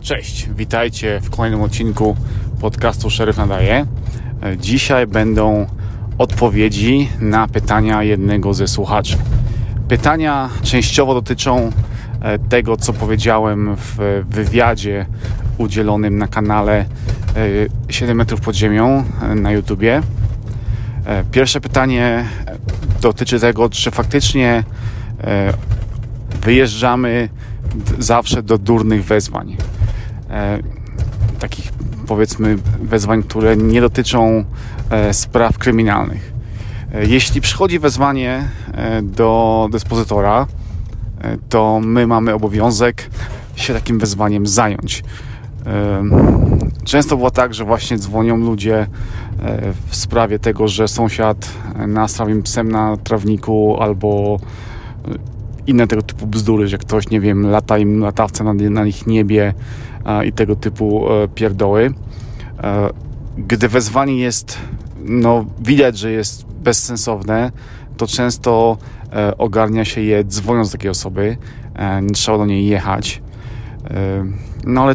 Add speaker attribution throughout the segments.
Speaker 1: Cześć, witajcie w kolejnym odcinku podcastu Szeryf Nadaje. Dzisiaj będą odpowiedzi na pytania jednego ze słuchaczy. Pytania częściowo dotyczą e, tego, co powiedziałem w wywiadzie udzielonym na kanale 7 e, metrów pod ziemią e, na YouTubie. Pierwsze pytanie dotyczy tego, czy faktycznie wyjeżdżamy zawsze do durnych wezwań. E, takich powiedzmy wezwań, które nie dotyczą e, spraw kryminalnych. E, jeśli przychodzi wezwanie do dyspozytora, to my mamy obowiązek się takim wezwaniem zająć. Często było tak, że właśnie dzwonią ludzie w sprawie tego, że sąsiad nastrawił psem na trawniku albo inne tego typu bzdury, że ktoś, nie wiem, lata im latawce na, na ich niebie i tego typu e, pierdoły. E, gdy wezwanie jest, no widać, że jest bezsensowne, to często e, ogarnia się je dzwoniąc do takiej osoby, nie trzeba do niej jechać. No ale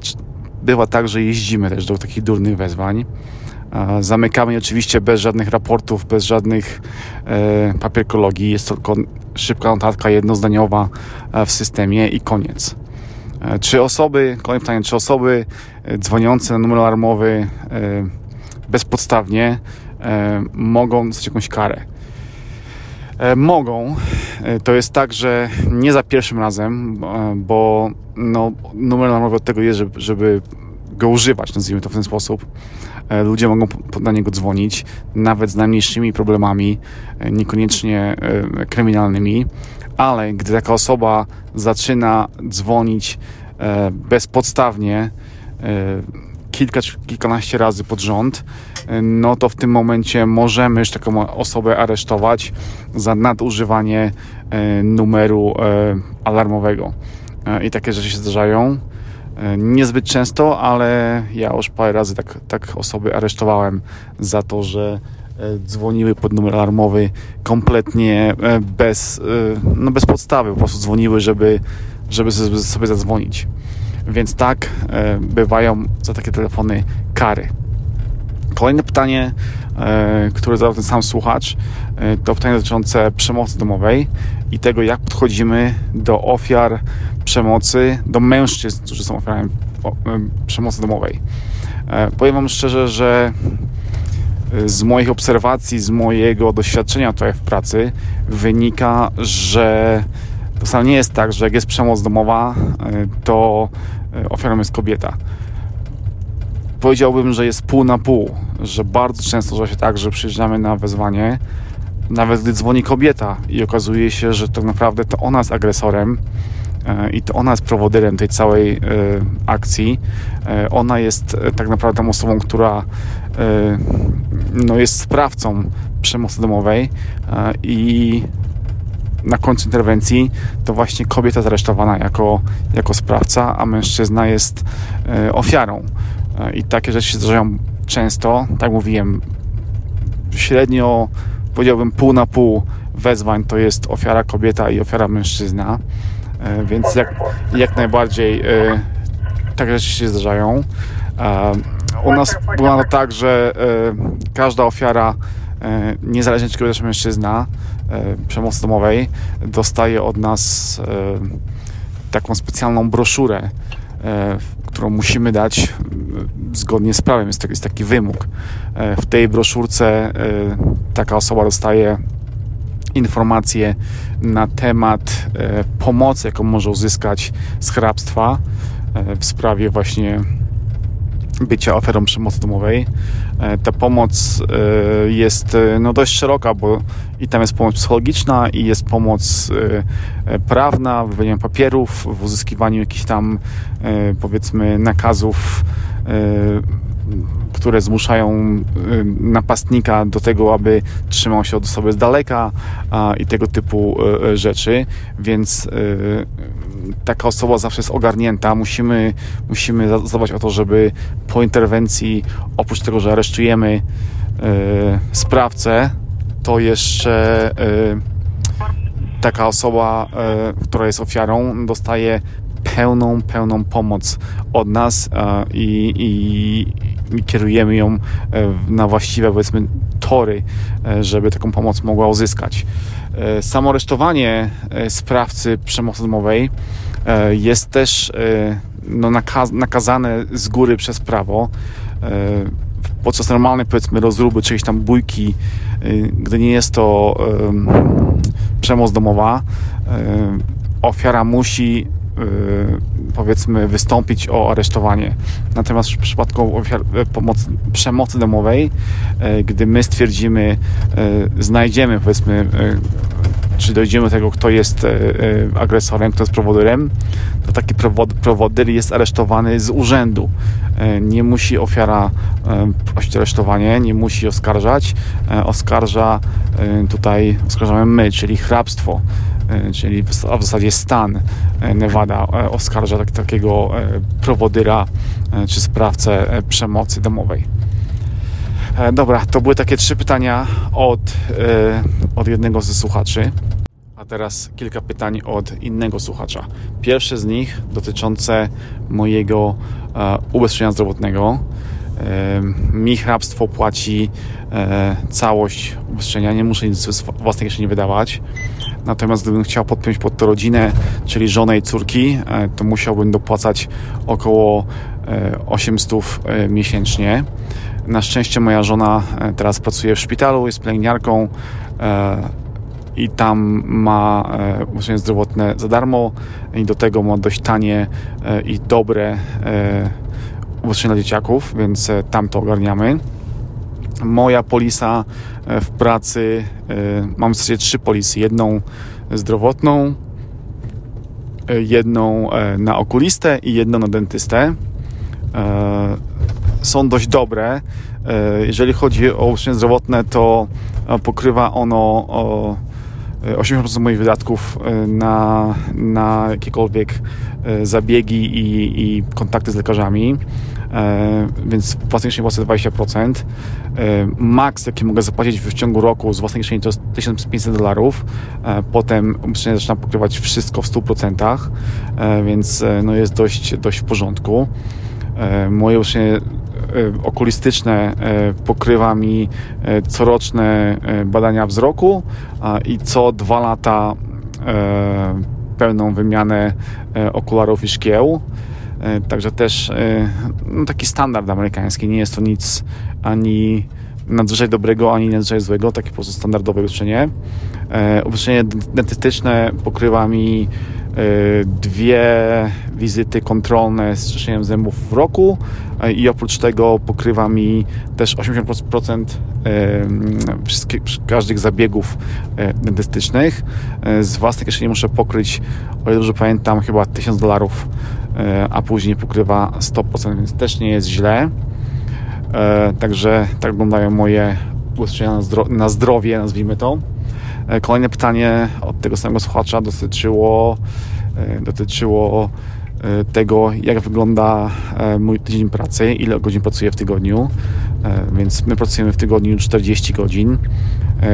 Speaker 1: bywa tak, że jeździmy też do takich durnych wezwań. Zamykamy oczywiście bez żadnych raportów, bez żadnych papierkologii. Jest tylko szybka notatka jednozdaniowa w systemie i koniec. E, czy osoby, kolejne pytanie, czy osoby e, dzwoniące na numer alarmowy e, bezpodstawnie mogą dostać jakąś karę? Mogą. To jest tak, że nie za pierwszym razem, bo no, numer alarmowy od tego jest, żeby, żeby go używać, nazwijmy to w ten sposób. Ludzie mogą na niego dzwonić, nawet z najmniejszymi problemami, niekoniecznie kryminalnymi, ale gdy taka osoba zaczyna dzwonić e, bezpodstawnie e, kilka czy kilkanaście razy pod rząd, e, no to w tym momencie możemy już taką osobę aresztować za nadużywanie numeru alarmowego. I takie rzeczy się zdarzają. Niezbyt często, ale ja już parę razy tak, tak osoby aresztowałem za to, że E, dzwoniły pod numer alarmowy kompletnie e, bez, e, no bez podstawy, po prostu dzwoniły, żeby, żeby sobie zadzwonić. Więc tak bywają za takie telefony kary. Kolejne pytanie, które zadał ten sam słuchacz, to pytanie dotyczące przemocy domowej i tego, jak podchodzimy do ofiar przemocy, do mężczyzn, którzy są ofiarami przemocy domowej. Powiem Wam szczerze, że z moich obserwacji, z mojego doświadczenia tutaj w pracy wynika, że to wcale nie jest tak, że jak jest przemoc domowa, e, to e, ofiarą jest kobieta. Powiedziałbym, że jest pół na pół, że bardzo często zdarza się tak, że przyjeżdżamy na wezwanie, nawet gdy dzwoni kobieta i okazuje się, że tak naprawdę to ona jest agresorem, E, i to ona jest prowodyrem tej całej e, akcji. E, ona jest tak naprawdę tą osobą, która no, jest sprawcą przemocy domowej i na końcu interwencji to właśnie kobieta zaresztowana jako, jako sprawca, a mężczyzna jest ofiarą. I takie rzeczy się zdarzają często, tak mówiłem, średnio powiedziałbym pół na pół wezwań to jest ofiara kobieta i ofiara mężczyzna. E, więc jak, jak najbardziej e, takie rzeczy się zdarzają. E, u nas wygląda tak, że każda ofiara, niezależnie czy kobieta czy mężczyzna, przemocy domowej, dostaje od nas taką specjalną broszurę, którą musimy dać zgodnie z prawem. Jest taki, jest taki wymóg. W tej broszurce taka osoba dostaje informacje na temat e, pomocy, jaką może uzyskać z hrabstwa e, w sprawie właśnie bycia ofiarą przemocy domowej. E, ta pomoc jest no, dość szeroka, bo i tam jest pomoc psychologiczna, i jest pomoc prawna, w wypełnianiu papierów, w uzyskiwaniu jakichś tam powiedzmy nakazów które zmuszają y, napastnika do tego, aby trzymał się od osoby z daleka i tego typu y, y, rzeczy, więc taka osoba zawsze jest ogarnięta. Musimy, musimy zadbać o to, żeby po interwencji, oprócz tego, że aresztujemy sprawcę, to jeszcze taka osoba, która jest ofiarą, dostaje pełną, pełną pomoc od nas i, i, i kierujemy ją na właściwe, powiedzmy, tory, żeby taką pomoc mogła uzyskać. Samo aresztowanie sprawcy przemocy domowej jest też no, nakazane z góry przez prawo podczas normalnej, powiedzmy, rozruby, czy jakiejś tam bójki, gdy nie jest to przemoc domowa, ofiara musi powiedzmy wystąpić o aresztowanie. Natomiast w przypadku ofiar, pomocy, przemocy domowej, e, gdy my stwierdzimy, znajdziemy powiedzmy czy dojdziemy do tego, kto jest agresorem, kto jest prowodyrem, to taki prowodyr jest aresztowany z urzędu. Nie musi ofiara prosić aresztowanie, nie musi oskarżać. Oskarża tutaj, oskarżamy my, czyli hrabstwo E, czyli w zasadzie stan e, Nevada e, oskarża tak, takiego prowodyra czy sprawcę przemocy domowej. Dobra, to były takie trzy pytania od, od jednego ze słuchaczy. A teraz kilka pytań od innego słuchacza. Pierwsze z nich dotyczące mojego ubezpieczenia zdrowotnego. Mi hrabstwo płaci całość ubezpieczenia, nie muszę nic z własnej kieszeni wydawać. Natomiast gdybym chciał podpiąć pod to rodzinę, czyli żonę i córki, e, to musiałbym dopłacać około 800 e, e, miesięcznie. Na szczęście moja żona teraz pracuje w szpitalu, jest pielęgniarką i tam ma ubezpieczenie zdrowotne za darmo i do tego ma dość tanie i dobre ubezpieczenie dla dzieciaków, więc tam to ogarniamy moja polisa e, w pracy, e, mam w zasadzie trzy polisy. Jedną zdrowotną, e, jedną na okulistę i jedną na dentystę. Są dość dobre. Jeżeli chodzi o ubezpieczenie zdrowotne, to pokrywa ono 80% moich wydatków na, na jakiekolwiek zabiegi i, i kontakty z lekarzami. E, więc własnej kieszeni płacę 20%. Max, jaki mogę zapłacić w ciągu roku z własnej kieszeni to jest 1500 dolarów. E, potem ubezpieczenie zaczyna pokrywać wszystko w 100%, e, więc no jest dość, dość w porządku. Moje ubezpieczenie okulistyczne pokrywa mi coroczne badania wzroku i co dwa lata pełną wymianę okularów i szkieł. E, także też e, no, taki standard amerykański. Nie jest to nic ani nadzwyczaj dobrego, ani nadzwyczaj złego, takie po prostu standardowe ubezpieczenie. E, ubezpieczenie dentystyczne pokrywa mi dwie wizyty kontrolne z czyszczeniem zębów w roku i oprócz tego pokrywa mi też 80% wszystkich, każdych zabiegów dentystycznych. Z własnej kieszeni muszę pokryć, o ile dobrze pamiętam, chyba 1000 dolarów E, a później pokrywa 100%, więc też nie jest źle. E, także tak wyglądają moje ubezpieczenia na zdrowie, nazwijmy to. E, kolejne pytanie od tego samego słuchacza dotyczyło, dotyczyło tego, jak wygląda mój tydzień pracy, ile godzin pracuję w tygodniu. Więc my pracujemy w tygodniu 40 godzin.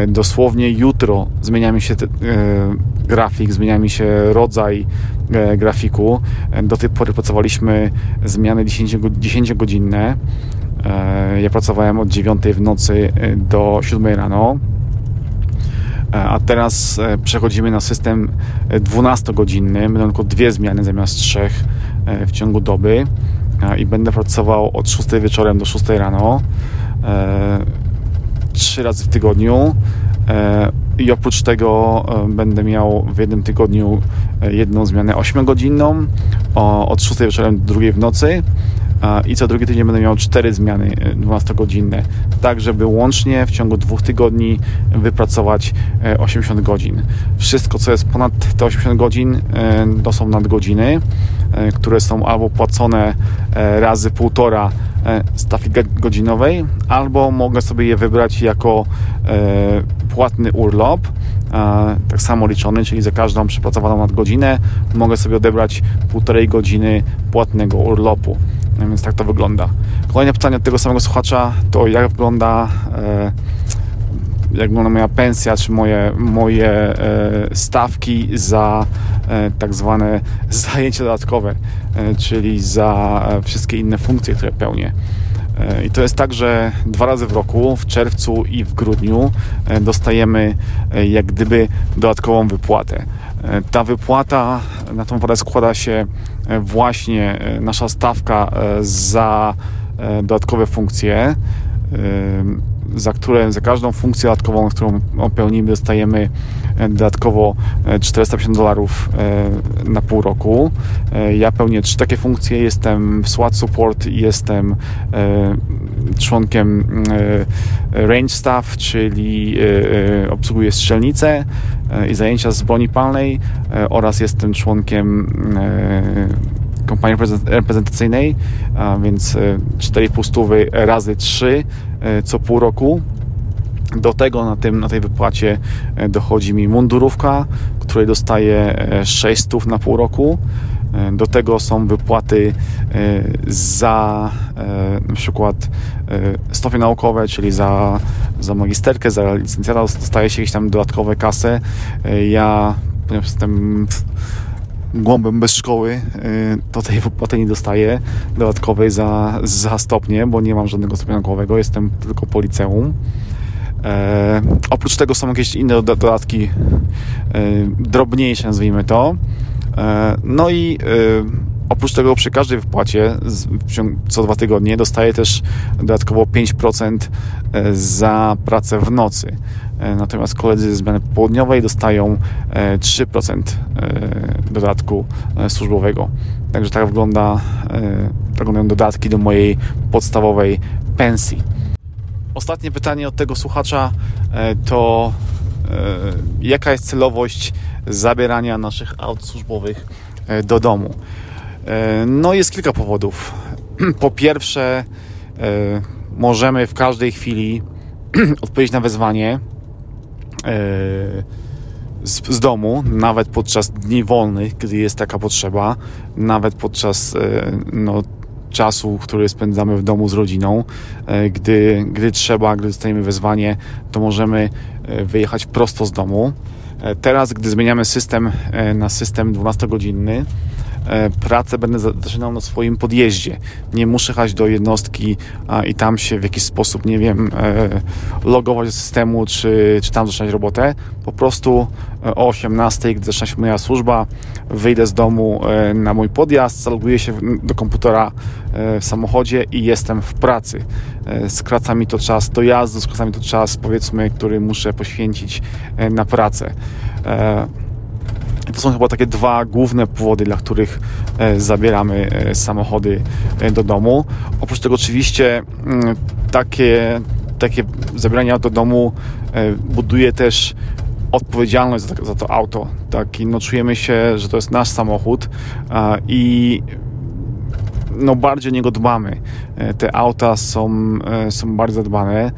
Speaker 1: Dosłownie jutro zmienia mi się grafik, zmienia mi się rodzaj E, grafiku. E, do tej pory pracowaliśmy zmiany 10-godzinne. E, ja pracowałem od 9 w nocy do 7 rano. A teraz przechodzimy na system 12-godzinny. Będą tylko dwie zmiany zamiast trzech w ciągu doby. I będę pracował od 6 wieczorem do 6 rano. Trzy razy w tygodniu i oprócz tego e, będę miał w jednym tygodniu e, jedną zmianę 8-godzinną od 6 wieczorem do 2 w nocy i co drugi tydzień będę miał 4 zmiany 12-godzinne, e, tak żeby łącznie w ciągu dwóch tygodni wypracować 80 godzin. Wszystko, co jest ponad te 80 godzin, to są nadgodziny, które są albo płacone razy półtora stawki godzinowej, albo mogę sobie je wybrać jako płatny urlop, tak samo liczony, czyli za każdą przepracowaną nadgodzinę mogę sobie odebrać półtorej godziny płatnego urlopu. No więc tak to wygląda. Kolejne pytanie od tego samego słuchacza to jak wygląda e, jak wygląda moja pensja, czy moje, moje stawki za tak zwane zajęcia dodatkowe, czyli za wszystkie inne funkcje, które pełnię. I to jest tak, że dwa razy w roku, w czerwcu i w grudniu, dostajemy jak gdyby dodatkową wypłatę. Ta wypłata na tą wypłatę składa się właśnie nasza stawka za dodatkowe funkcje za, które, za każdą funkcję dodatkową, którą pełnimy, dostajemy e, dodatkowo 450 e, dolarów e, na pół roku. Ja pełnię trzy takie funkcje. Jestem w SWAT Support i jestem członkiem Range Staff, czyli obsługuję strzelnicę i zajęcia z broni palnej oraz jestem członkiem kampanii reprezentacyjnej, więc 4,5 stówy razy 3 e, co pół roku. Do tego na, tym, na tej wypłacie e, dochodzi mi mundurówka, której dostaję 6 e, stów na pół roku. Do tego są wypłaty za na przykład stopnie naukowe, czyli za, za magisterkę, za licencjata dostaje się jakieś tam dodatkowe kasy. Ja, ponieważ jestem głąbem bez szkoły, y, to tej wypłaty nie dostaję dodatkowej za, za stopnie, bo nie mam żadnego stopnia naukowego, jestem tylko po liceum. E, oprócz tego są jakieś inne dodatki e, drobniejsze, nazwijmy to. E, no i e, oprócz tego przy każdej wypłacie co dwa tygodnie dostaję też dodatkowo 5% e, za pracę w nocy. E, natomiast koledzy z zmiany południowej dostają 3% e, dodatku służbowego. Także tak wygląda, tak wyglądają dodatki do mojej podstawowej pensji. Ostatnie pytanie od tego słuchacza to jaka jest celowość zabierania naszych aut służbowych do domu? No jest kilka powodów. Po pierwsze, możemy w każdej chwili odpowiedzieć na wezwanie z, z, domu, nawet podczas dni wolnych, gdy jest taka potrzeba, nawet podczas no, czasu, który spędzamy w domu z rodziną. Gdy, gdy trzeba, gdy dostajemy wezwanie, to możemy wyjechać prosto z domu. Teraz, gdy zmieniamy system na system 12-godzinny, E, pracę będę zaczynał na swoim podjeździe. Nie muszę jechać do jednostki i tam się w jakiś sposób, nie wiem, e, logować do systemu, czy, czy tam zaczynać robotę. Po prostu e, o 18, gdy zaczyna się moja służba, wyjdę z domu na mój podjazd, zaloguję się do komputera w samochodzie i jestem w pracy. Skraca mi to czas dojazdu, skraca mi to czas, powiedzmy, który muszę poświęcić na pracę. To są chyba takie dwa główne powody, dla których e, zabieramy e, samochody e, do domu. Oprócz tego oczywiście mm, takie, takie zabieranie do domu buduje też odpowiedzialność za, za to auto. Tak? I no, czujemy się, że to jest nasz samochód i no, bardziej o niego dbamy. Te auta są, są bardzo zadbane,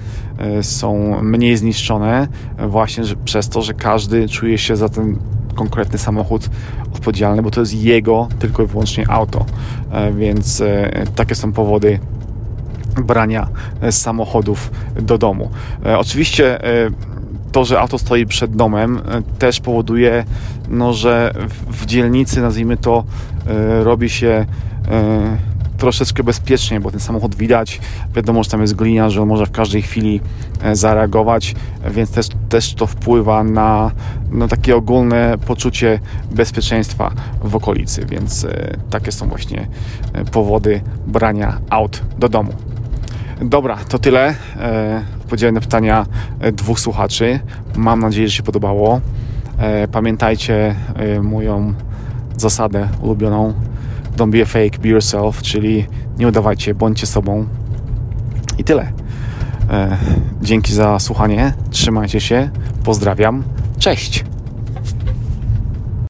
Speaker 1: są mniej zniszczone właśnie przez to, że każdy czuje się za ten konkretny samochód odpowiedzialny, bo to jest jego tylko i wyłącznie auto. E, więc e, takie są powody brania e, samochodów do domu. Oczywiście to, że auto stoi przed domem też powoduje, no, że w dzielnicy, nazwijmy to, robi się troszeczkę bezpieczniej, bo ten samochód widać, wiadomo, że tam jest glina, że on może w każdej chwili e, zareagować, więc też, też to wpływa na, na takie ogólne poczucie bezpieczeństwa w okolicy, więc e, takie są właśnie e, powody brania aut do domu. Dobra, to tyle. Odpowiedziałem pytania dwóch słuchaczy. Mam nadzieję, że się podobało. Pamiętajcie moją zasadę ulubioną don't be a fake, be yourself, czyli nie udawajcie, bądźcie sobą. I tyle. E, dzięki za słuchanie, trzymajcie się, pozdrawiam, cześć!